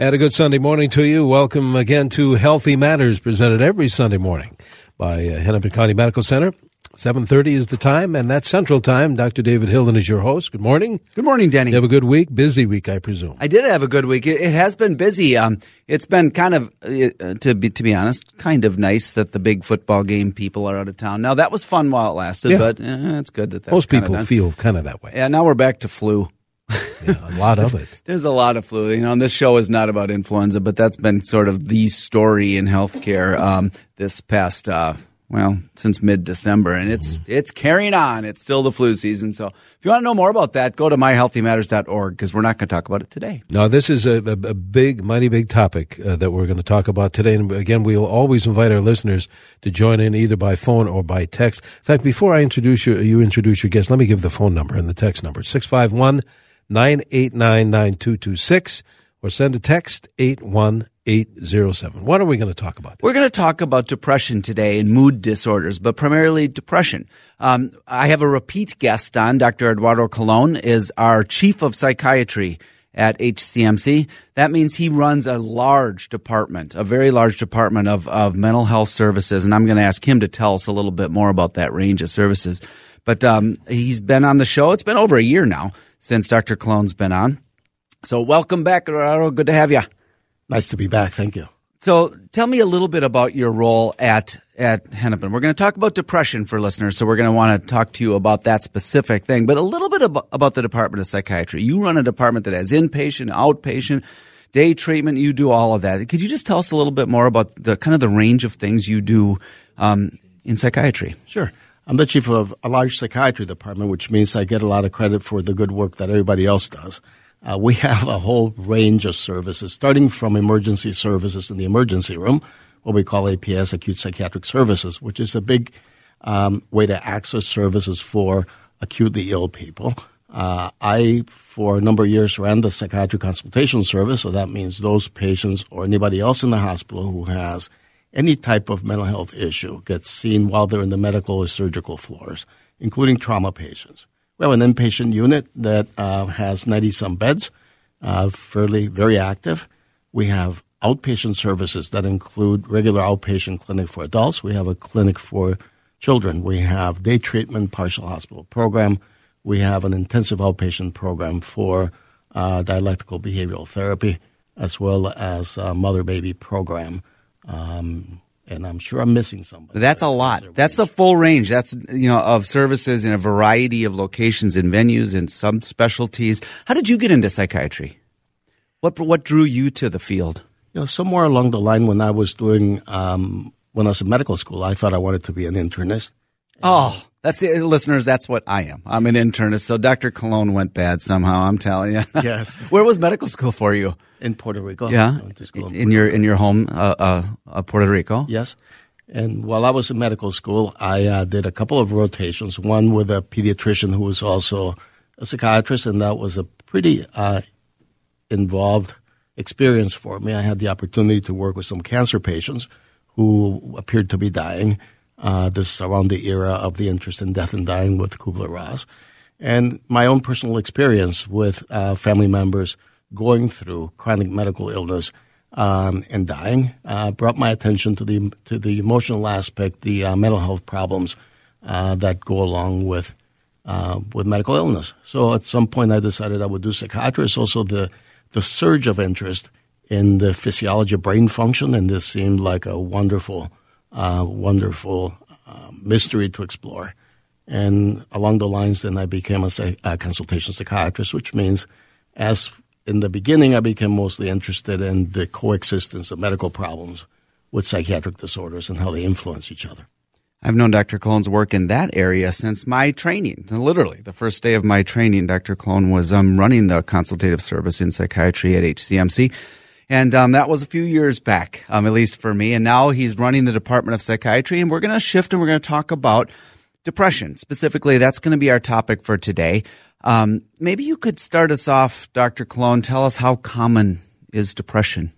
And a good Sunday morning to you. Welcome again to Healthy Matters, presented every Sunday morning by uh, Hennepin County Medical Center. 7.30 is the time, and that's Central Time. Dr. David Hilden is your host. Good morning. Good morning, Denny. You have a good week? Busy week, I presume. I did have a good week. It, it has been busy. Um, it's been kind of, uh, to be to be honest, kind of nice that the big football game people are out of town. Now, that was fun while it lasted, Yeah. but uh, it's good that that's Most people feel kind of that way. Yeah, now we're back to flu. Yeah, a lot of it. There's a lot of flu. You know, and this show is not about influenza, but that's been sort of the story in healthcare um, this past, uh, well, since mid December, and it's it's carrying on. It's still the flu season. So if you want to know more about that, go to myhealthymatters.org because we're not going to talk about it today. Now, this is a, a, a big, mighty big topic uh, that we're going to talk about today. And again, we'll always invite our listeners to join in either by phone or by text. In fact, before I introduce you, you introduce your guest, let me give the phone number and the text number 651 989 9226 or send a text 81807. What are we going to talk about? We're going to talk about depression today and mood disorders, but primarily depression. Um, I have a repeat guest on. Dr. Eduardo Colon is our chief of psychiatry at HCMC. That means he runs a large department, a very large department of, of mental health services. And I'm going to ask him to tell us a little bit more about that range of services. But um, he's been on the show. It's been over a year now since Dr. Colon's been on. So welcome back, Eduardo. Good to have you. Nice to be back. Thank you. So tell me a little bit about your role at at Hennepin. We're going to talk about depression for listeners, so we're going to want to talk to you about that specific thing, but a little bit about, about the Department of Psychiatry. You run a department that has inpatient, outpatient, day treatment. You do all of that. Could you just tell us a little bit more about the kind of the range of things you do um, in psychiatry? Sure. I'm the chief of a large psychiatry department, which means I get a lot of credit for the good work that everybody else does. Uh, we have a whole range of services, starting from emergency services in the emergency room, what we call APS, acute psychiatric services, which is a big um, way to access services for acutely ill people. Uh, I, for a number of years, ran the psychiatric consultation service, so that means those patients or anybody else in the hospital who has any type of mental health issue gets seen while they're in the medical or surgical floors, including trauma patients. We have an inpatient unit that uh, has 90 some beds, uh, fairly very active. We have outpatient services that include regular outpatient clinic for adults. We have a clinic for children. We have day treatment, partial hospital program. We have an intensive outpatient program for uh, dialectical behavioral therapy, as well as a mother baby program. Um, and I'm sure I'm missing somebody. That's a lot. That's the full range. That's you know of services in a variety of locations and venues and some subspecialties. How did you get into psychiatry? What what drew you to the field? You know, somewhere along the line when I was doing, um, when I was in medical school, I thought I wanted to be an internist. Oh, that's it, listeners. That's what I am. I'm an internist. So Dr. Colon went bad somehow. I'm telling you. Yes. Where was medical school for you? In Puerto Rico. Yeah, in in your in your home, uh, uh, uh, Puerto Rico. Yes. And while I was in medical school, I uh, did a couple of rotations, one with a pediatrician who was also a psychiatrist, and that was a pretty uh, involved experience for me. I had the opportunity to work with some cancer patients who appeared to be dying. Uh, this is around the era of the interest in death and dying with Kubler-Ross. And my own personal experience with uh, family members going through chronic medical illness um, and dying uh, brought my attention to the to the emotional aspect, the uh, mental health problems uh, that go along with uh, with medical illness. So at some point, I decided I would do psychiatry. Also the the surge of interest in the physiology of brain function, and this seemed like a wonderful, uh, wonderful uh, mystery to explore. And along the lines, then I became a, a consultation psychiatrist, which means as in the beginning, I became mostly interested in the coexistence of medical problems with psychiatric disorders and how they influence each other. I've known Dr. Colon's work in that area since my training. Literally, the first day of my training, Dr. Colon was um, running the consultative service in psychiatry at HCMC. And um, that was a few years back, um, at least for me. And now he's running the Department of Psychiatry. And we're going to shift and we're going to talk about depression. Specifically, that's going to be our topic for today. Um, maybe you could start us off, Dr. Colon. Tell us how common is depression?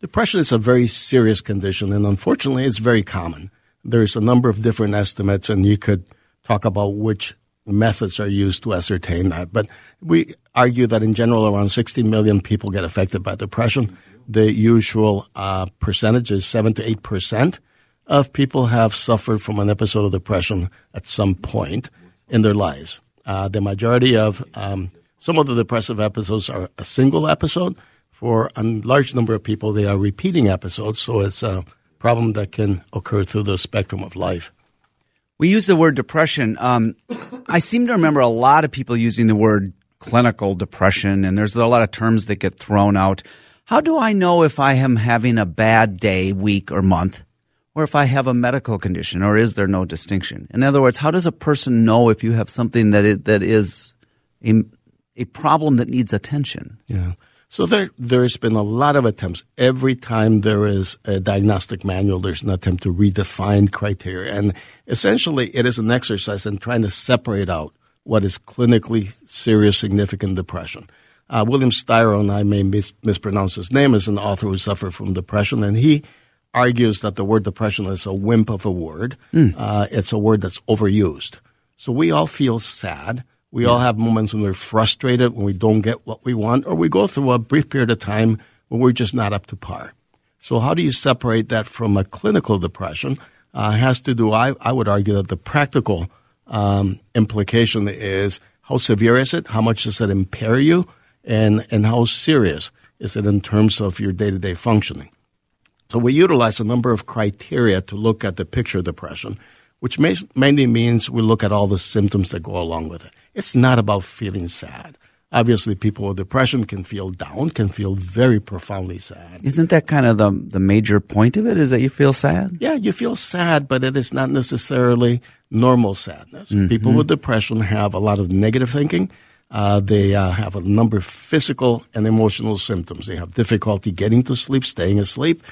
Depression is a very serious condition, and unfortunately, it's very common. There's a number of different estimates, and you could talk about which methods are used to ascertain that. But we argue that in general, around 60 million people get affected by depression. The usual uh, percentage is 7 to 8 percent of people have suffered from an episode of depression at some point in their lives. Uh, the majority of um, some of the depressive episodes are a single episode. For a large number of people, they are repeating episodes, so it's a problem that can occur through the spectrum of life. We use the word depression. Um, I seem to remember a lot of people using the word clinical depression, and there's a lot of terms that get thrown out. How do I know if I am having a bad day, week, or month? or if I have a medical condition, or is there no distinction? In other words, how does a person know if you have something that it, that is a, a problem that needs attention? Yeah. So there, there's been a lot of attempts. Every time there is a diagnostic manual, there's an attempt to redefine criteria. And essentially, it is an exercise in trying to separate out what is clinically serious, significant depression. Uh, William Styron, and I may mis- mispronounce his name, is an author who suffered from depression, and he argues that the word depression is a wimp of a word. Mm. Uh, it's a word that's overused. So we all feel sad. We yeah. all have moments when we're frustrated, when we don't get what we want, or we go through a brief period of time when we're just not up to par. So how do you separate that from a clinical depression? Uh, has to do, I, I would argue that the practical um, implication is how severe is it? How much does it impair you? And, and how serious is it in terms of your day to day functioning? So we utilize a number of criteria to look at the picture of depression, which mainly means we look at all the symptoms that go along with it. It's not about feeling sad. Obviously, people with depression can feel down, can feel very profoundly sad. Isn't that kind of the, the major point of it? Is that you feel sad? Yeah, you feel sad, but it is not necessarily normal sadness. Mm-hmm. People with depression have a lot of negative thinking. Uh, they uh, have a number of physical and emotional symptoms. They have difficulty getting to sleep, staying asleep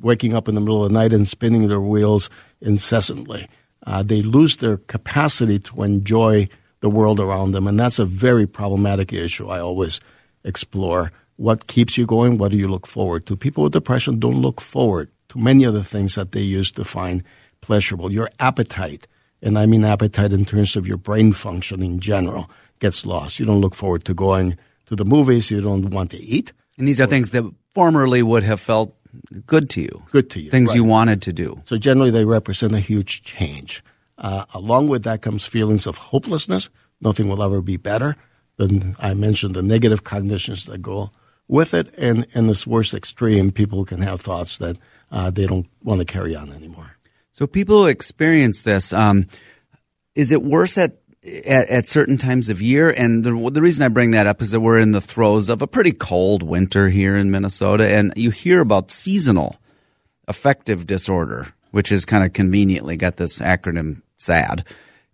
waking up in the middle of the night and spinning their wheels incessantly. Uh, they lose their capacity to enjoy the world around them, and that's a very problematic issue. I always explore what keeps you going, what do you look forward to. People with depression don't look forward to many of the things that they used to find pleasurable. Your appetite, and I mean appetite in terms of your brain function in general, gets lost. You don't look forward to going to the movies. You don't want to eat. And these are things that formerly would have felt good to you. Good to you. Things right. you wanted to do. So generally, they represent a huge change. Uh, along with that comes feelings of hopelessness. Nothing will ever be better. Then I mentioned the negative cognitions that go with it, and in this worst extreme, people can have thoughts that uh, they don't want to carry on anymore. So people who experience this, um, is it worse at at, at, certain times of year. And the, the reason I bring that up is that we're in the throes of a pretty cold winter here in Minnesota, and you hear about seasonal affective disorder, which is kind of conveniently got this acronym SAD.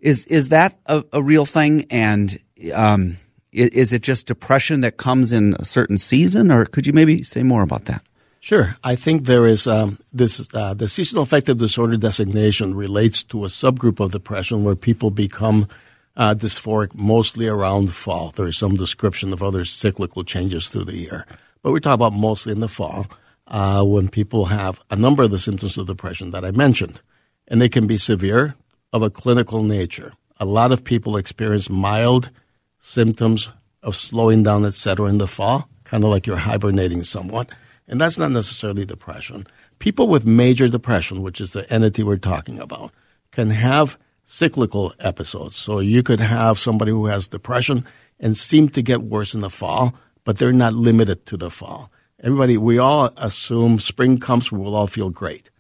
Is is that a, a real thing? And um, is it just depression that comes in a certain season, or could you maybe say more about that? Sure. I think there is um, this uh, the seasonal affective disorder designation relates to a subgroup of depression where people become uh, dysphoric mostly around fall. There is some description of other cyclical changes through the year, but we talk about mostly in the fall uh, when people have a number of the symptoms of depression that I mentioned, and they can be severe of a clinical nature. A lot of people experience mild symptoms of slowing down, etc., in the fall, kind of like you're hibernating somewhat, and that's not necessarily depression. People with major depression, which is the entity we're talking about, can have cyclical episodes. So you could have somebody who has depression and seem to get worse in the fall, but they're not limited to the fall. Everybody, we all assume spring comes, we will all feel great.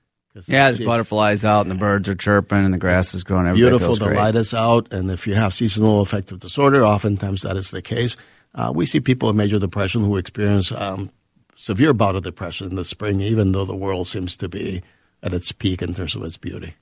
Yeah, there's butterflies out and the birds are chirping and the grass is growing. Everybody beautiful, the great. light is out, and if you have seasonal affective disorder, oftentimes that is the case. Uh, we see people with major depression who experience um, severe bout of depression in the spring, even though the world seems to be at its peak in terms of its beauty.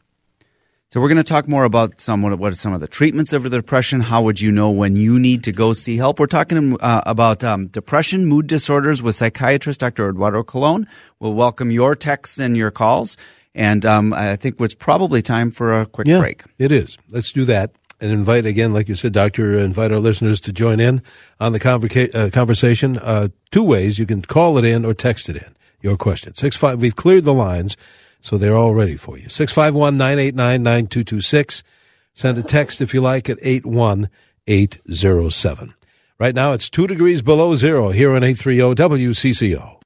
So we're going to talk more about some what, what are some of the treatments of the depression. How would you know when you need to go see help? We're talking uh, about um, depression, mood disorders with psychiatrist Dr. Eduardo Colon. We'll welcome your texts and your calls. And um, I think it's probably time for a quick yeah, break. It is. Let's do that and invite again, like you said, Doctor, invite our listeners to join in on the converca- uh, conversation. Uh, two ways you can call it in or text it in. Your question six five. We've cleared the lines. So they're all ready for you. 651 989 9226. Send a text if you like at 81807. Right now it's two degrees below zero here on 830 WCCO.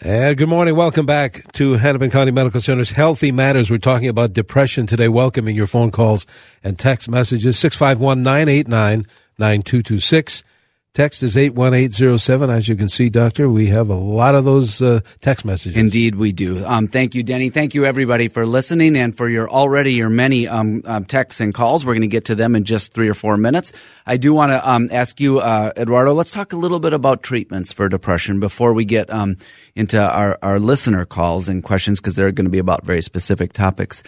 And good morning. Welcome back to Hennepin County Medical Center's Healthy Matters. We're talking about depression today, welcoming your phone calls and text messages 651 989 9226. Text is 81807. As you can see, Doctor, we have a lot of those uh, text messages. Indeed, we do. Um, thank you, Denny. Thank you, everybody, for listening and for your already your many um, um, texts and calls. We're going to get to them in just three or four minutes. I do want to um, ask you, uh, Eduardo, let's talk a little bit about treatments for depression before we get um, into our, our listener calls and questions because they're going to be about very specific topics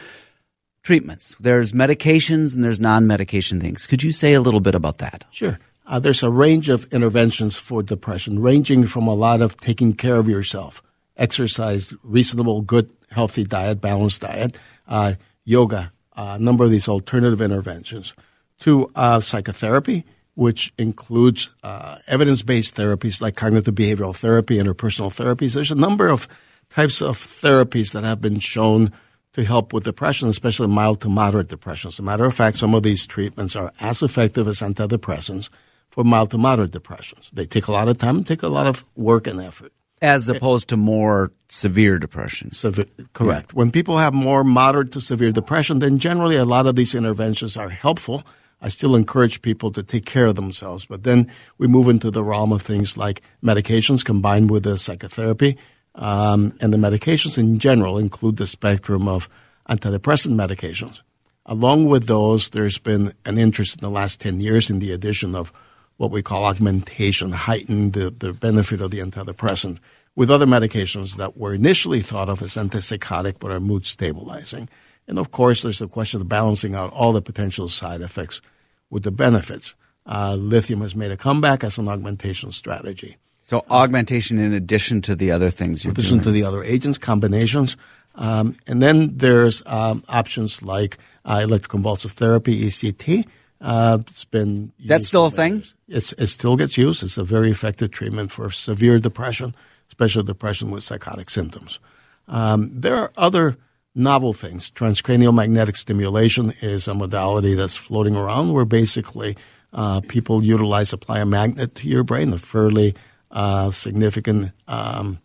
treatments. There's medications and there's non medication things. Could you say a little bit about that? Sure. Uh, there's a range of interventions for depression, ranging from a lot of taking care of yourself, exercise, reasonable, good, healthy diet, balanced diet, uh, yoga, uh, a number of these alternative interventions, to uh, psychotherapy, which includes uh, evidence based therapies like cognitive behavioral therapy, interpersonal therapies. There's a number of types of therapies that have been shown to help with depression, especially mild to moderate depression. As a matter of fact, some of these treatments are as effective as antidepressants for mild to moderate depressions. They take a lot of time and take a lot of work and effort. As opposed to more severe depression. Severe, correct. Yeah. When people have more moderate to severe depression, then generally a lot of these interventions are helpful. I still encourage people to take care of themselves. But then we move into the realm of things like medications combined with the psychotherapy. Um, and the medications in general include the spectrum of antidepressant medications. Along with those, there's been an interest in the last 10 years in the addition of what we call augmentation, heighten the, the benefit of the antidepressant with other medications that were initially thought of as antipsychotic but are mood stabilizing. And of course, there's the question of balancing out all the potential side effects with the benefits. Uh, lithium has made a comeback as an augmentation strategy. So augmentation in addition to the other things you're addition doing. to the other agents, combinations. Um, and then there's um, options like uh, electroconvulsive therapy, ECT, uh, it's been that's still a thing. It's, it still gets used. It's a very effective treatment for severe depression, especially depression with psychotic symptoms. Um, there are other novel things. Transcranial magnetic stimulation is a modality that's floating around where basically uh, people utilize apply a magnet to your brain. A fairly uh, significant um,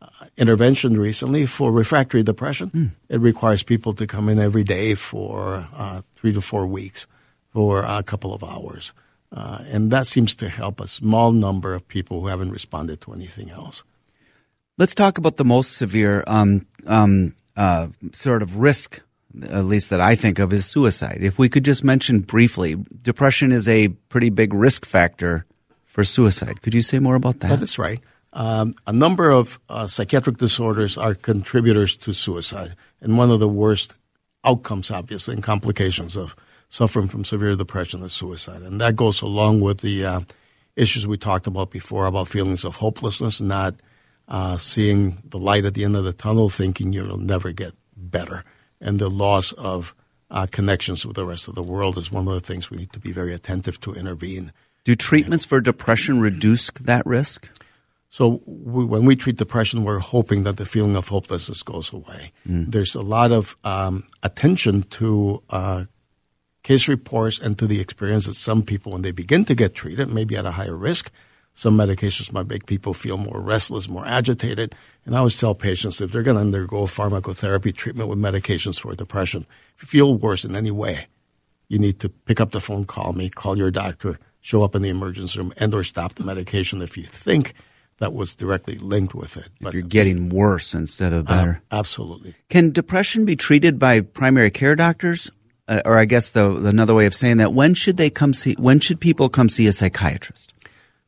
uh, intervention recently for refractory depression. Mm. It requires people to come in every day for uh, three to four weeks for a couple of hours. Uh, and that seems to help a small number of people who haven't responded to anything else. Let's talk about the most severe um, um, uh, sort of risk, at least that I think of, is suicide. If we could just mention briefly, depression is a pretty big risk factor for suicide. Could you say more about that? That is right. Um, a number of uh, psychiatric disorders are contributors to suicide, and one of the worst outcomes, obviously, and complications of suffering from severe depression and suicide. And that goes along with the uh, issues we talked about before about feelings of hopelessness, not uh, seeing the light at the end of the tunnel, thinking you'll never get better. And the loss of uh, connections with the rest of the world is one of the things we need to be very attentive to intervene. Do treatments for depression reduce that risk? So we, when we treat depression, we're hoping that the feeling of hopelessness goes away. Mm. There's a lot of um, attention to uh, case reports and to the experience that some people, when they begin to get treated, maybe at a higher risk, some medications might make people feel more restless, more agitated. And I always tell patients if they're going to undergo pharmacotherapy treatment with medications for depression, if you feel worse in any way, you need to pick up the phone, call me, call your doctor, show up in the emergency room, and or stop the medication if you think that was directly linked with it. But if you're getting worse instead of better. Uh, absolutely. Can depression be treated by primary care doctors or I guess the another way of saying that, when should they come see? When should people come see a psychiatrist?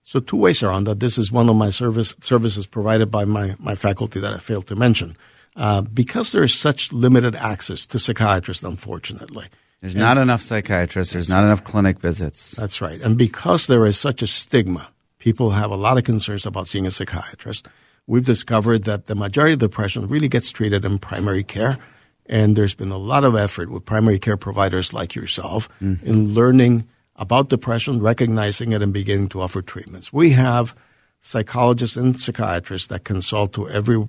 So two ways around that. This is one of my service services provided by my my faculty that I failed to mention. Uh, because there is such limited access to psychiatrists, unfortunately. There's and not enough psychiatrists. There's not enough clinic visits. That's right. And because there is such a stigma, people have a lot of concerns about seeing a psychiatrist. We've discovered that the majority of depression really gets treated in primary care and there's been a lot of effort with primary care providers like yourself mm-hmm. in learning about depression, recognizing it, and beginning to offer treatments. We have psychologists and psychiatrists that consult to every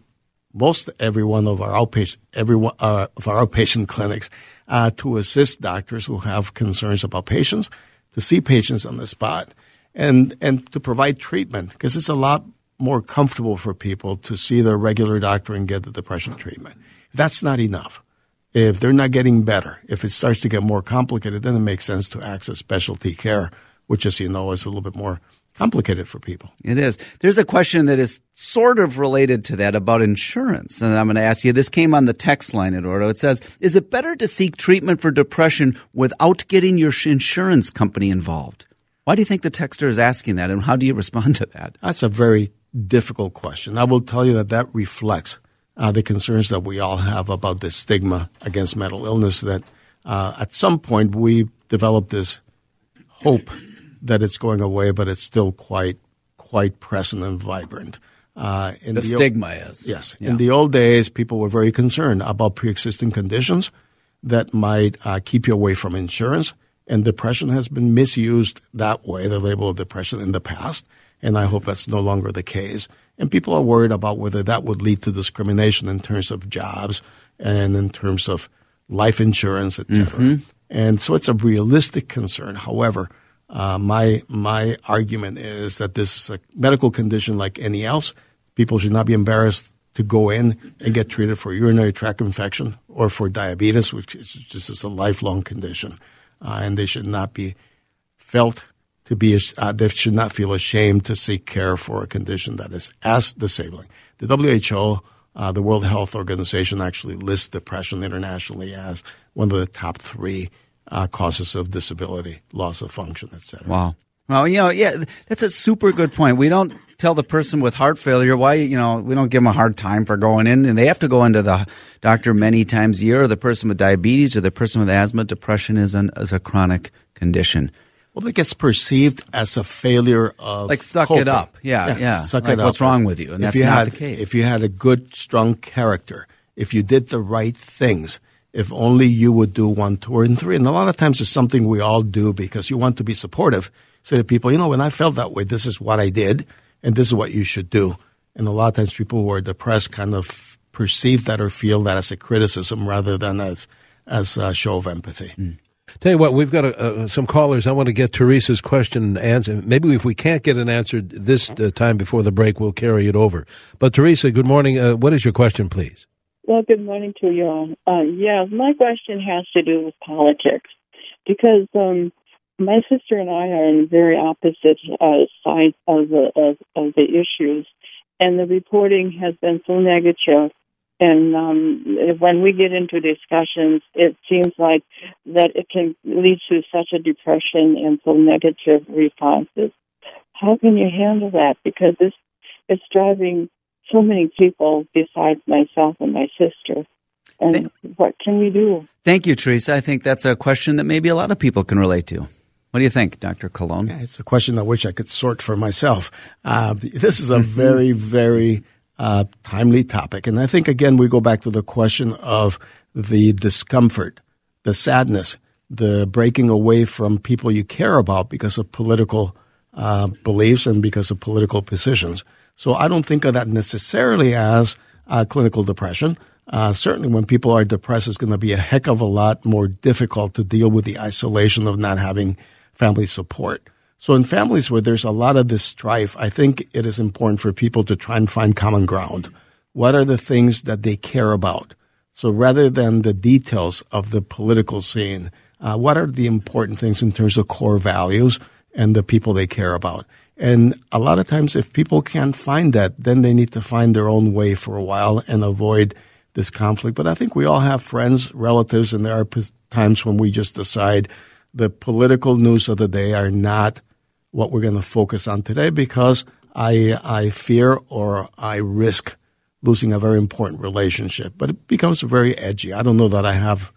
most every one of our outpatient every one uh, of our outpatient clinics uh, to assist doctors who have concerns about patients, to see patients on the spot, and and to provide treatment because it's a lot more comfortable for people to see their regular doctor and get the depression treatment. That's not enough. If they're not getting better, if it starts to get more complicated, then it makes sense to access specialty care, which, as you know, is a little bit more complicated for people. It is. There's a question that is sort of related to that about insurance. And I'm going to ask you this came on the text line Eduardo. It says, Is it better to seek treatment for depression without getting your insurance company involved? Why do you think the texter is asking that, and how do you respond to that? That's a very difficult question. I will tell you that that reflects uh, the concerns that we all have about the stigma against mental illness. That uh, at some point we developed this hope that it's going away, but it's still quite quite present and vibrant. Uh, the, the, stigma o- is yes. Yeah. In the old days, people were very concerned about pre-existing conditions that might uh, keep you away from insurance, and depression has been misused that way. The label of depression in the past, and I hope that's no longer the case. And people are worried about whether that would lead to discrimination in terms of jobs and in terms of life insurance, etc. Mm-hmm. And so it's a realistic concern. However, uh, my my argument is that this is a medical condition like any else. People should not be embarrassed to go in and get treated for urinary tract infection or for diabetes, which is just is a lifelong condition, uh, and they should not be felt to be uh, they should not feel ashamed to seek care for a condition that is as disabling. The WHO, uh, the World Health Organization, actually lists depression internationally as one of the top three uh, causes of disability, loss of function, etc. Wow. Well, you know, yeah, that's a super good point. We don't tell the person with heart failure why, you know, we don't give them a hard time for going in, and they have to go into the doctor many times a year. Or the person with diabetes or the person with asthma, depression is an is a chronic condition. Well, it gets perceived as a failure of like suck coping. it up. Yeah, yes, yeah. Suck like it what's up. wrong with you? And if that's you not had, the case. If you had a good, strong character, if you did the right things, if only you would do one, two, and three. And a lot of times it's something we all do because you want to be supportive. Say to people, you know, when I felt that way, this is what I did, and this is what you should do. And a lot of times people who are depressed kind of perceive that or feel that as a criticism rather than as as a show of empathy. Mm. Tell you what, we've got a, uh, some callers. I want to get Teresa's question answered. Maybe if we can't get it answered this uh, time before the break, we'll carry it over. But Teresa, good morning. Uh, what is your question, please? Well, good morning to you all. Uh, yeah, my question has to do with politics because um, my sister and I are on very opposite uh, sides of the of, of the issues, and the reporting has been so negative and um, when we get into discussions, it seems like that it can lead to such a depression and so negative responses. How can you handle that? Because this it's driving so many people besides myself and my sister. And Th- what can we do? Thank you, Teresa. I think that's a question that maybe a lot of people can relate to. What do you think, Dr. Colon? Yeah, it's a question I wish I could sort for myself. Uh, this is a mm-hmm. very, very uh, timely topic. And I think, again, we go back to the question of the discomfort, the sadness, the breaking away from people you care about because of political uh, beliefs and because of political positions. So I don't think of that necessarily as uh, clinical depression. Uh, certainly, when people are depressed, it's going to be a heck of a lot more difficult to deal with the isolation of not having family support. So in families where there's a lot of this strife, I think it is important for people to try and find common ground. What are the things that they care about? So rather than the details of the political scene, uh, what are the important things in terms of core values and the people they care about? And a lot of times, if people can't find that, then they need to find their own way for a while and avoid this conflict. But I think we all have friends, relatives, and there are times when we just decide the political news of the day are not what we're going to focus on today because I, I fear or I risk losing a very important relationship. But it becomes very edgy. I don't know that I have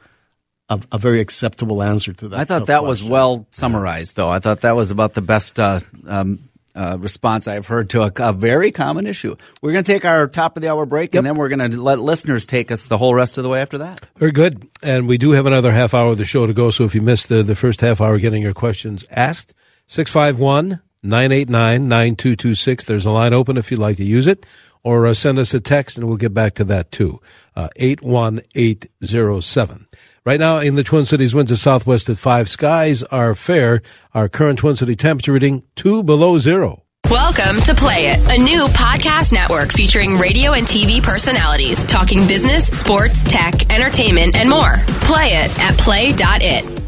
a, a very acceptable answer to that. I thought that question. was well summarized, though. I thought that was about the best uh, um, uh, response I've heard to a, a, very common issue. We're going to take our top of the hour break, yep. and then we're going to let listeners take us the whole rest of the way after that. Very good. And we do have another half hour of the show to go. So if you missed the, the first half hour getting your questions asked, 651 989 9226. There's a line open if you'd like to use it, or uh, send us a text and we'll get back to that too. Uh, 81807. Right now in the Twin Cities, winds of southwest at 5. Skies are fair. Our current Twin City temperature reading 2 below zero. Welcome to Play It, a new podcast network featuring radio and TV personalities talking business, sports, tech, entertainment, and more. Play it at play.it.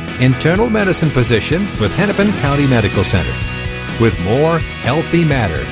internal medicine physician with Hennepin County Medical Center, with more Healthy Matters.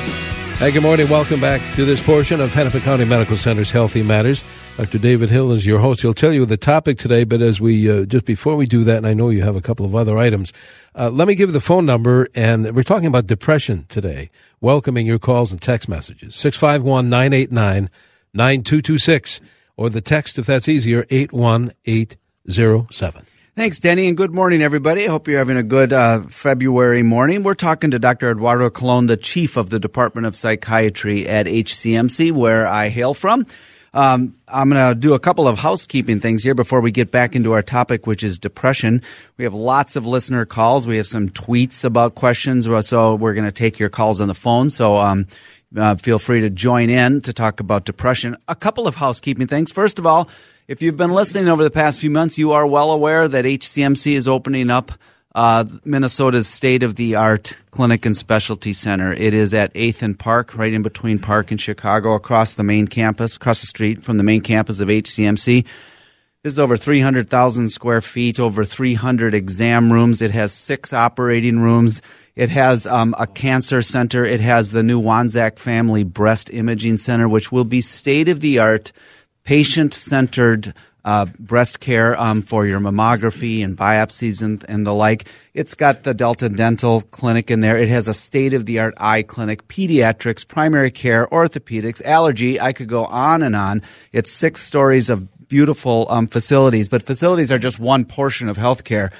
Hey, good morning. Welcome back to this portion of Hennepin County Medical Center's Healthy Matters. Dr. David Hill is your host. He'll tell you the topic today, but as we, uh, just before we do that, and I know you have a couple of other items, uh, let me give you the phone number, and we're talking about depression today. Welcoming your calls and text messages. 651 989 9226, or the text, if that's easier, 81807. Thanks, Denny, and good morning, everybody. I hope you're having a good uh, February morning. We're talking to Dr. Eduardo Colon, the chief of the Department of Psychiatry at HCMC, where I hail from. Um, I'm going to do a couple of housekeeping things here before we get back into our topic, which is depression. We have lots of listener calls. We have some tweets about questions, so we're going to take your calls on the phone. So um, uh, feel free to join in to talk about depression. A couple of housekeeping things. First of all, if you've been listening over the past few months, you are well aware that HCMC is opening up uh, Minnesota's state of the art clinic and specialty center. It is at 8th and Park, right in between Park and Chicago, across the main campus, across the street from the main campus of HCMC. This is over 300,000 square feet, over 300 exam rooms. It has six operating rooms. It has um, a cancer center. It has the new Wanzak Family Breast Imaging Center, which will be state of the art patient centered uh, breast care um, for your mammography and biopsies and, and the like. It's got the Delta Dental Clinic in there. It has a state of the art eye clinic, pediatrics, primary care, orthopedics, allergy. I could go on and on. It's six stories of beautiful um, facilities, but facilities are just one portion of healthcare.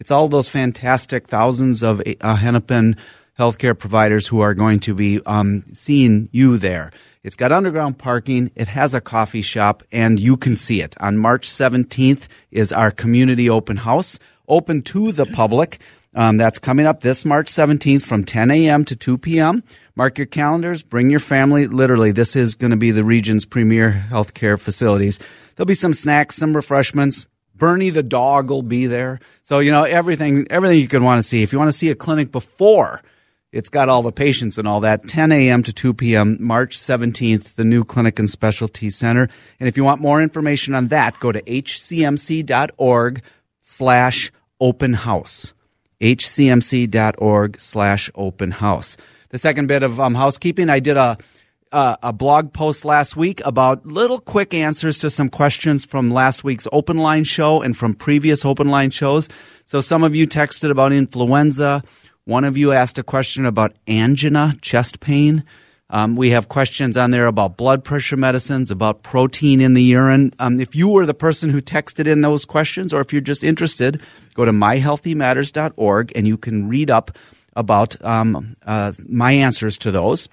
It's all those fantastic thousands of uh, Hennepin healthcare providers who are going to be um, seeing you there. It's got underground parking. It has a coffee shop and you can see it. On March 17th is our community open house open to the public. Um, that's coming up this March 17th from 10 a.m. to 2 p.m. Mark your calendars. Bring your family. Literally, this is going to be the region's premier healthcare facilities. There'll be some snacks, some refreshments. Bernie the dog will be there. So, you know, everything, everything you could want to see. If you want to see a clinic before it's got all the patients and all that. 10 a.m. to 2 p.m., March 17th, the new Clinic and Specialty Center. And if you want more information on that, go to hcmc.org slash open house. hcmc.org slash open house. The second bit of um, housekeeping, I did a, a, a blog post last week about little quick answers to some questions from last week's open line show and from previous open line shows. So some of you texted about influenza. One of you asked a question about angina, chest pain. Um, we have questions on there about blood pressure medicines, about protein in the urine. Um, if you were the person who texted in those questions, or if you're just interested, go to myhealthymatters.org and you can read up about um, uh, my answers to those.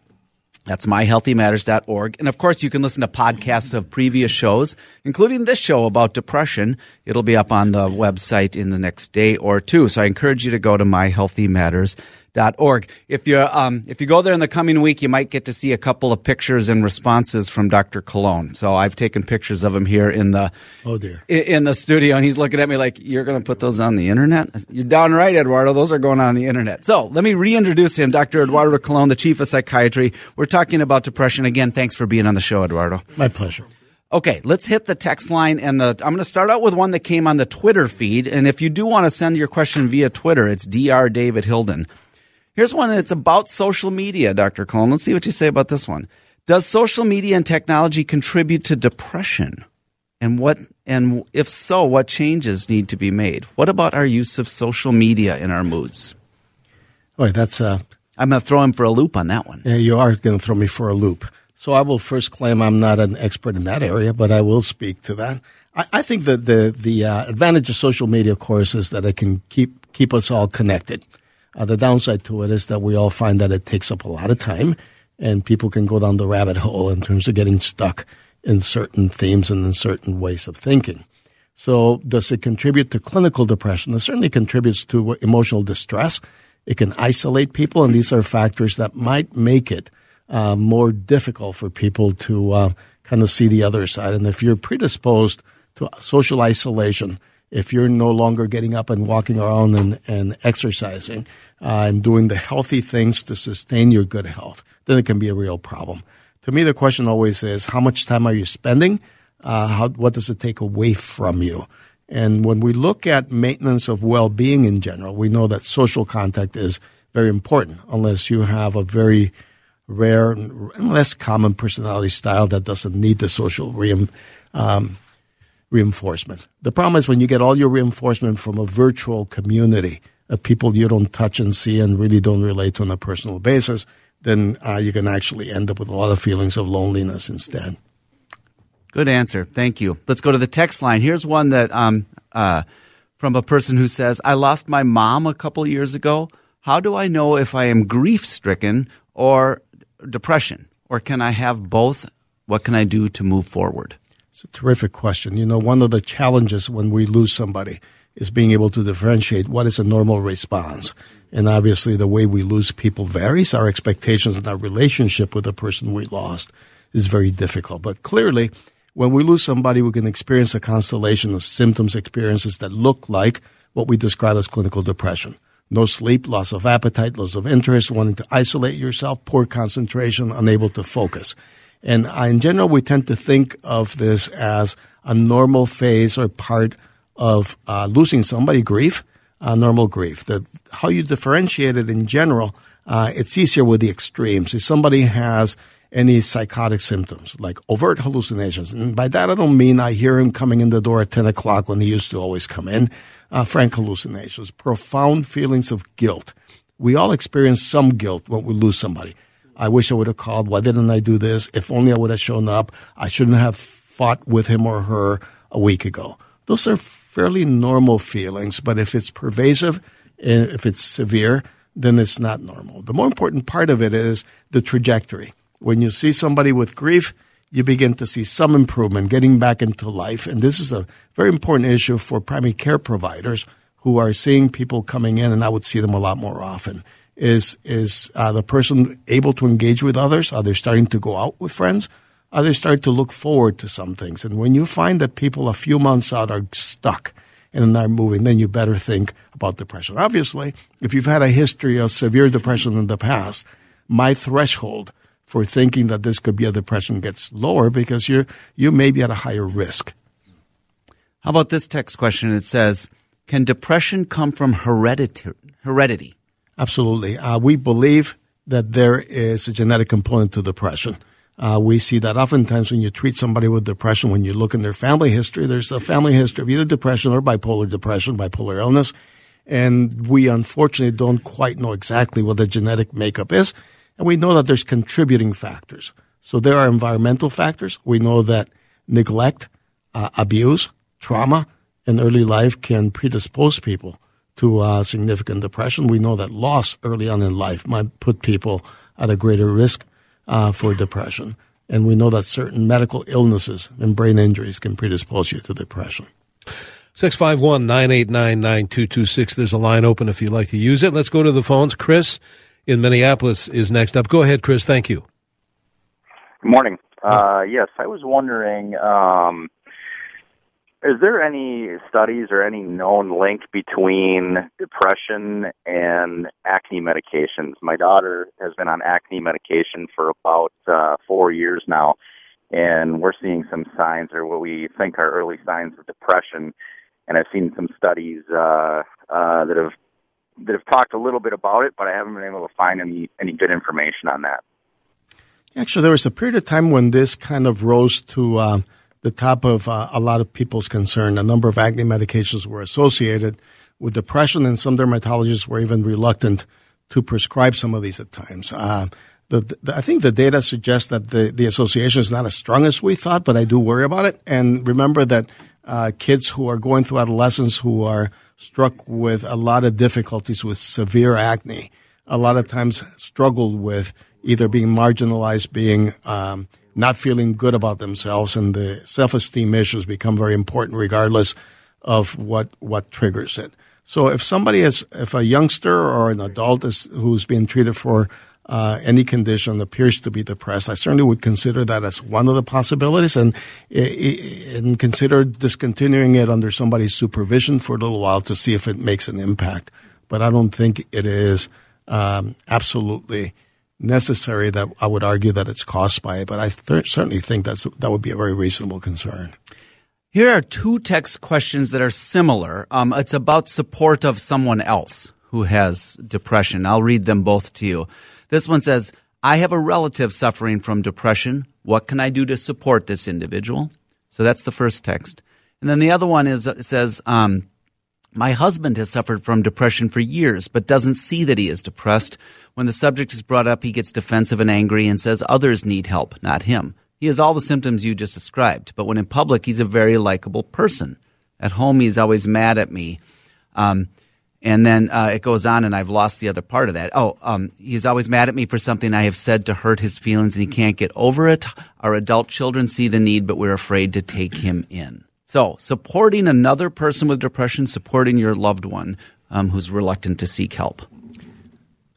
That's myhealthymatters.org. And of course, you can listen to podcasts of previous shows, including this show about depression. It'll be up on the website in the next day or two. So I encourage you to go to myhealthymatters.org org. If you um, if you go there in the coming week, you might get to see a couple of pictures and responses from Dr. Colon. So I've taken pictures of him here in the oh dear in, the studio, and he's looking at me like, "You're going to put those on the internet?" You're down right, Eduardo. Those are going on the internet. So let me reintroduce him, Dr. Eduardo Colon, the chief of psychiatry. We're talking about depression again. Thanks for being on the show, Eduardo. My pleasure. Okay, let's hit the text line and the I'm going to start out with one that came on the Twitter feed and if you do want to send your question via Twitter, it's Dr. David Hilden. Here's one that's about social media, Dr. Colon. Let's see what you say about this one. Does social media and technology contribute to depression? And what and if so, what changes need to be made? What about our use of social media in our moods? Boy, that's uh, I'm going to throw him for a loop on that one. Yeah, you are going to throw me for a loop. So I will first claim I'm not an expert in that area, but I will speak to that. I, I think that the the uh, advantage of social media, of course, is that it can keep keep us all connected. Uh, the downside to it is that we all find that it takes up a lot of time, and people can go down the rabbit hole in terms of getting stuck in certain themes and in certain ways of thinking. So, does it contribute to clinical depression? It certainly contributes to emotional distress. It can isolate people, and these are factors that might make it uh, more difficult for people to uh, kind of see the other side. And if you're predisposed to social isolation, if you're no longer getting up and walking around and, and exercising uh, and doing the healthy things to sustain your good health, then it can be a real problem. To me, the question always is, how much time are you spending? Uh, how, what does it take away from you? And when we look at maintenance of well-being in general, we know that social contact is very important unless you have a very rare and less common personality style that doesn't need the social rein, um, reinforcement. The problem is when you get all your reinforcement from a virtual community of people you don't touch and see and really don't relate to on a personal basis, then uh, you can actually end up with a lot of feelings of loneliness instead. Good answer. Thank you. Let's go to the text line. Here's one that um, uh, from a person who says, I lost my mom a couple years ago. How do I know if I am grief stricken or depression? Or can I have both? What can I do to move forward? It's a terrific question. You know, one of the challenges when we lose somebody is being able to differentiate what is a normal response. And obviously, the way we lose people varies. Our expectations and our relationship with the person we lost is very difficult. But clearly, when we lose somebody, we can experience a constellation of symptoms, experiences that look like what we describe as clinical depression. No sleep, loss of appetite, loss of interest, wanting to isolate yourself, poor concentration, unable to focus. And in general, we tend to think of this as a normal phase or part of uh, losing somebody, grief, uh, normal grief. That how you differentiate it in general, uh, it's easier with the extremes. If somebody has any psychotic symptoms, like overt hallucinations. And by that, I don't mean I hear him coming in the door at 10 o'clock when he used to always come in. Uh, frank hallucinations, profound feelings of guilt. We all experience some guilt when we lose somebody. I wish I would have called. Why didn't I do this? If only I would have shown up. I shouldn't have fought with him or her a week ago. Those are fairly normal feelings, but if it's pervasive, eh, if it's severe, then it's not normal. The more important part of it is the trajectory. When you see somebody with grief, you begin to see some improvement, getting back into life. And this is a very important issue for primary care providers who are seeing people coming in, and I would see them a lot more often. Is is uh, the person able to engage with others? Are they starting to go out with friends? Are they starting to look forward to some things? And when you find that people a few months out are stuck and not moving, then you better think about depression. Obviously, if you've had a history of severe depression in the past, my threshold – for thinking that this could be a depression gets lower because you you may be at a higher risk. How about this text question? It says, "Can depression come from heredity?" Heredity. Absolutely. Uh, we believe that there is a genetic component to depression. Uh, we see that oftentimes when you treat somebody with depression, when you look in their family history, there's a family history of either depression or bipolar depression, bipolar illness. And we unfortunately don't quite know exactly what the genetic makeup is. And we know that there's contributing factors. So there are environmental factors. We know that neglect, uh, abuse, trauma in early life can predispose people to uh, significant depression. We know that loss early on in life might put people at a greater risk uh, for depression. And we know that certain medical illnesses and brain injuries can predispose you to depression. 651 989 9226. There's a line open if you'd like to use it. Let's go to the phones. Chris in Minneapolis is next up. Go ahead, Chris. Thank you. Good morning. Uh, yes, I was wondering, um, is there any studies or any known link between depression and acne medications? My daughter has been on acne medication for about uh, four years now, and we're seeing some signs or what we think are early signs of depression. And I've seen some studies uh, uh, that have that have talked a little bit about it, but I haven't been able to find any any good information on that. Actually, there was a period of time when this kind of rose to uh, the top of uh, a lot of people's concern. A number of acne medications were associated with depression, and some dermatologists were even reluctant to prescribe some of these at times. Uh, the, the, I think the data suggests that the, the association is not as strong as we thought, but I do worry about it. And remember that uh, kids who are going through adolescence who are struck with a lot of difficulties with severe acne, a lot of times struggle with either being marginalized, being um, not feeling good about themselves, and the self-esteem issues become very important regardless of what what triggers it. So if somebody is, if a youngster or an adult is who's being treated for uh, any condition appears to be depressed, I certainly would consider that as one of the possibilities, and and consider discontinuing it under somebody's supervision for a little while to see if it makes an impact. But I don't think it is um, absolutely necessary that I would argue that it's caused by it. But I th- certainly think that's that would be a very reasonable concern. Here are two text questions that are similar. Um, it's about support of someone else who has depression. I'll read them both to you. This one says, I have a relative suffering from depression. What can I do to support this individual? So that's the first text. And then the other one is says, um, my husband has suffered from depression for years, but doesn't see that he is depressed. When the subject is brought up, he gets defensive and angry and says others need help, not him. He has all the symptoms you just described, but when in public, he's a very likable person. At home, he's always mad at me. Um, and then uh, it goes on, and I've lost the other part of that. Oh, um, he's always mad at me for something I have said to hurt his feelings, and he can't get over it. Our adult children see the need, but we're afraid to take him in. So, supporting another person with depression, supporting your loved one um, who's reluctant to seek help.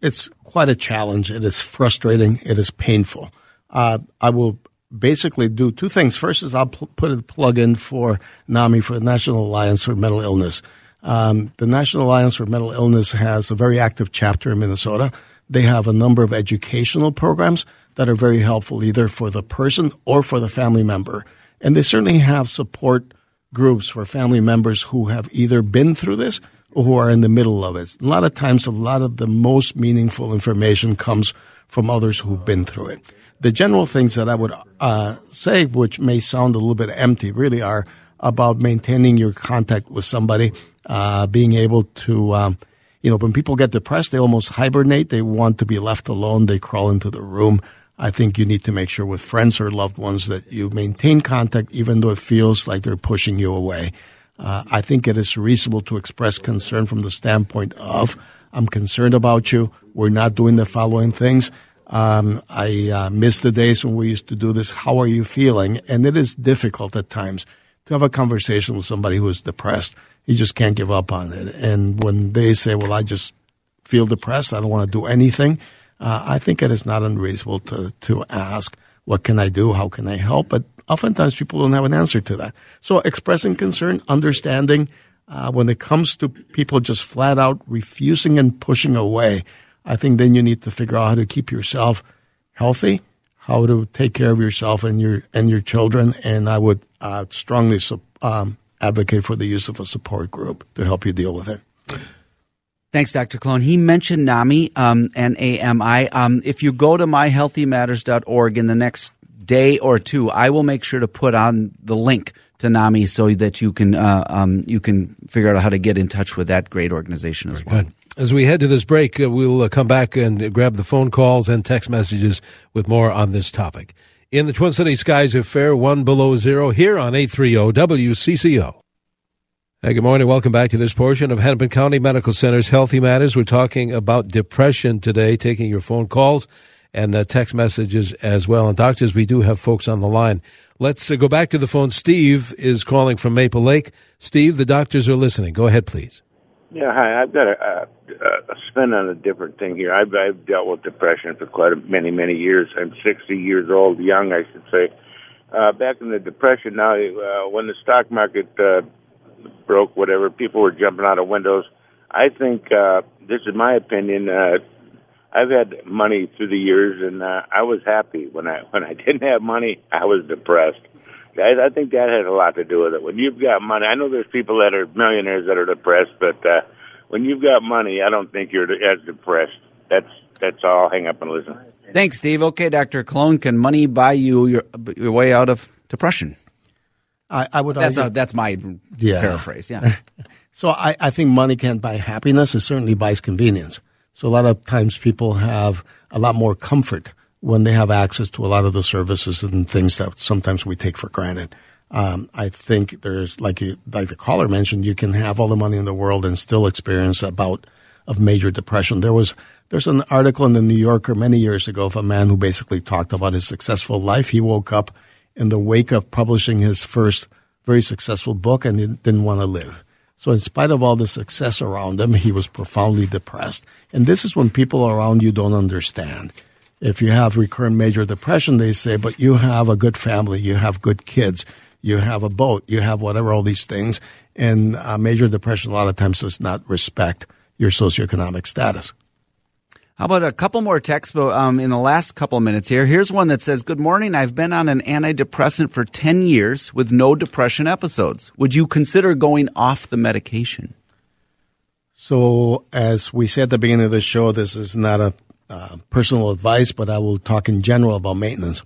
It's quite a challenge. It is frustrating. It is painful. Uh, I will basically do two things. First is I'll put a plug in for NAMI for the National Alliance for Mental Illness. Um, the National Alliance for Mental Illness has a very active chapter in Minnesota. They have a number of educational programs that are very helpful either for the person or for the family member. And they certainly have support groups for family members who have either been through this or who are in the middle of it. A lot of times, a lot of the most meaningful information comes from others who've been through it the general things that I would uh, say, which may sound a little bit empty, really are about maintaining your contact with somebody, uh, being able to, um, you know, when people get depressed, they almost hibernate. They want to be left alone. They crawl into the room. I think you need to make sure with friends or loved ones that you maintain contact, even though it feels like they're pushing you away. Uh, I think it is reasonable to express concern from the standpoint of, I'm concerned about you. We're not doing the following things. Um, I uh, miss the days when we used to do this. How are you feeling? And it is difficult at times to have a conversation with somebody who is depressed. You just can't give up on it. And when they say, well, I just feel depressed, I don't want to do anything, uh, I think it is not unreasonable to, to ask, what can I do? How can I help? But oftentimes people don't have an answer to that. So expressing concern, understanding, uh, when it comes to people just flat out refusing and pushing away, I think then you need to figure out how to keep yourself healthy, how to take care of yourself and your and your children. And I would uh, strongly um, advocate for the use of a support group to help you deal with it. Thanks, Dr. Colon. He mentioned NAMI, um, N-A-M-I. Um, if you go to myhealthymatters.org in the next day or two, I will make sure to put on the link to NAMI so that you can uh, um, you can figure out how to get in touch with that great organization as well. Good. As we head to this break, uh, we'll uh, come back and grab the phone calls and text messages with more on this topic. In the Twin City skies of fair, one below zero, here on 830 WCCO. Hey, good morning. Welcome back to this portion of Hennepin County Medical Center's Healthy Matters. We're talking about depression today, taking your phone calls and uh, text messages as well. And doctors, we do have folks on the line. Let's uh, go back to the phone. Steve is calling from Maple Lake. Steve, the doctors are listening. Go ahead, please. Yeah, hi. I've got a, a, a spin on a different thing here. I've, I've dealt with depression for quite a, many, many years. I'm 60 years old, young, I should say. Uh, back in the depression, now uh, when the stock market uh, broke, whatever, people were jumping out of windows. I think uh, this is my opinion. Uh, I've had money through the years, and uh, I was happy when I when I didn't have money. I was depressed. I, I think that has a lot to do with it. When you've got money, I know there's people that are millionaires that are depressed, but uh, when you've got money, I don't think you're as depressed. That's that's all. Hang up and listen. Thanks, Steve. Okay, Doctor Colon, can money buy you your, your way out of depression? I, I would That's argue, a, that's my Yeah. paraphrase. Yeah. So I, I think money can't buy happiness. It certainly buys convenience. So a lot of times people have a lot more comfort when they have access to a lot of the services and things that sometimes we take for granted. Um, I think there's like you, like the caller mentioned, you can have all the money in the world and still experience a bout of major depression. There was there's an article in the New Yorker many years ago of a man who basically talked about his successful life. He woke up in the wake of publishing his first very successful book and he didn't want to live. So in spite of all the success around him, he was profoundly depressed. And this is when people around you don't understand. If you have recurrent major depression, they say, but you have a good family, you have good kids, you have a boat, you have whatever, all these things. And uh, major depression a lot of times does not respect your socioeconomic status. How about a couple more texts um, in the last couple of minutes here? Here's one that says, Good morning. I've been on an antidepressant for 10 years with no depression episodes. Would you consider going off the medication? So, as we said at the beginning of the show, this is not a uh, personal advice, but I will talk in general about maintenance.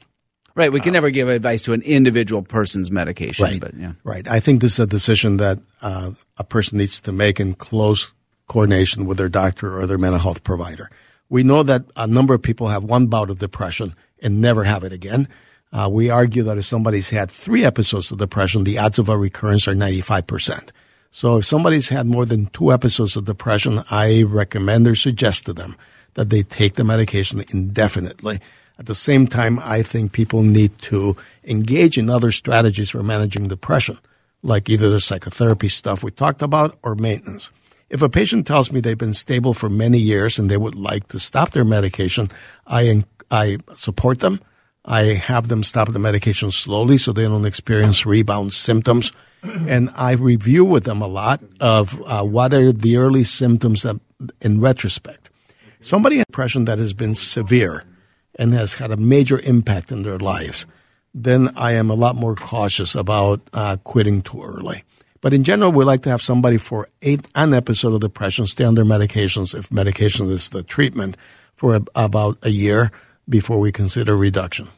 Right. We can never give advice to an individual person's medication. Right. But yeah. Right. I think this is a decision that uh, a person needs to make in close coordination with their doctor or their mental health provider. We know that a number of people have one bout of depression and never have it again. Uh, we argue that if somebody's had three episodes of depression, the odds of a recurrence are 95%. So if somebody's had more than two episodes of depression, I recommend or suggest to them that they take the medication indefinitely. At the same time, I think people need to engage in other strategies for managing depression, like either the psychotherapy stuff we talked about or maintenance. If a patient tells me they've been stable for many years and they would like to stop their medication, I, I support them. I have them stop the medication slowly so they don't experience rebound symptoms. And I review with them a lot of uh, what are the early symptoms that, in retrospect. Somebody with depression that has been severe and has had a major impact in their lives, then I am a lot more cautious about uh, quitting too early. But in general, we like to have somebody for eight, an episode of depression stay on their medications, if medication is the treatment, for a, about a year before we consider reduction.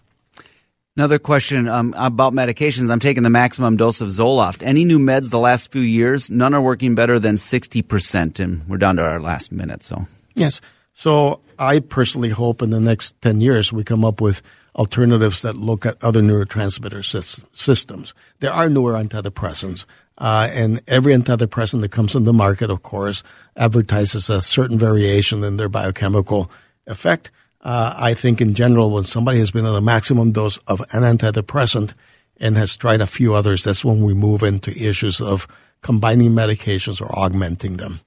Another question um, about medications. I'm taking the maximum dose of Zoloft. Any new meds the last few years? None are working better than 60%. And we're down to our last minute. So, Yes. So I personally hope in the next 10 years we come up with alternatives that look at other neurotransmitter sys- systems. There are newer antidepressants. Uh, and every antidepressant that comes on the market, of course, advertises a certain variation in their biochemical effect. Uh, I think in general, when somebody has been on a maximum dose of an antidepressant and has tried a few others, that's when we move into issues of combining medications or augmenting them.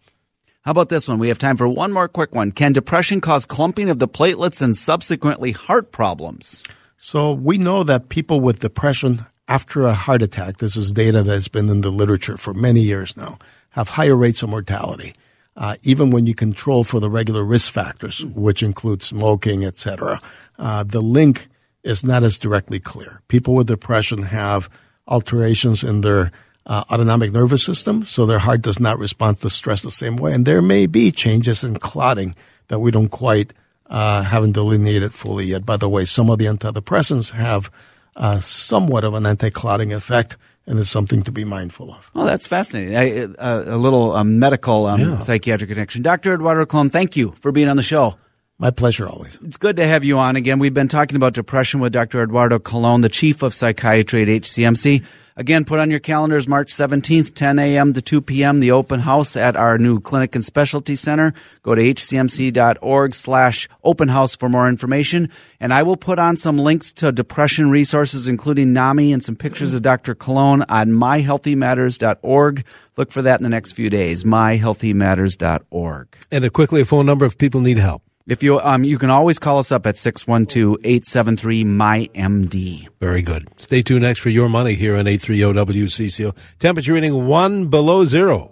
how about this one? We have time for one more quick one. Can depression cause clumping of the platelets and subsequently heart problems? So we know that people with depression after a heart attack, this is data that's been in the literature for many years now, have higher rates of mortality. Uh, even when you control for the regular risk factors, which include smoking, etc., uh, the link is not as directly clear. People with depression have alterations in their uh, autonomic nervous system, so their heart does not respond to stress the same way, and there may be changes in clotting that we don't quite uh, haven't delineated fully yet. By the way, some of the antidepressants have uh, somewhat of an anti-clotting effect, and is something to be mindful of. Oh, that's fascinating. I, uh, a little um, medical um, Yeah. psychiatric connection. Dr. Eduardo Colon, thank you for being on the show. My pleasure always. It's good to have you on again. We've been talking about depression with Dr. Eduardo Colon, the chief of psychiatry at HCMC. Again, put on your calendars March 17th, 10 a.m. to 2 p.m., the open house at our new clinic and specialty center. Go to hcmc.org slash open house for more information. And I will put on some links to depression resources, including NAMI and some pictures of Dr. Colon on myhealthymatters.org. Look for that in the next few days, myhealthymatters.org. And a quickly, a phone number if people need help. If you um you can always call us up at 612-873-MyMD. Very good. Stay tuned next for your money here on 830 WCCO. Temperature reading one below zero.